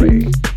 free.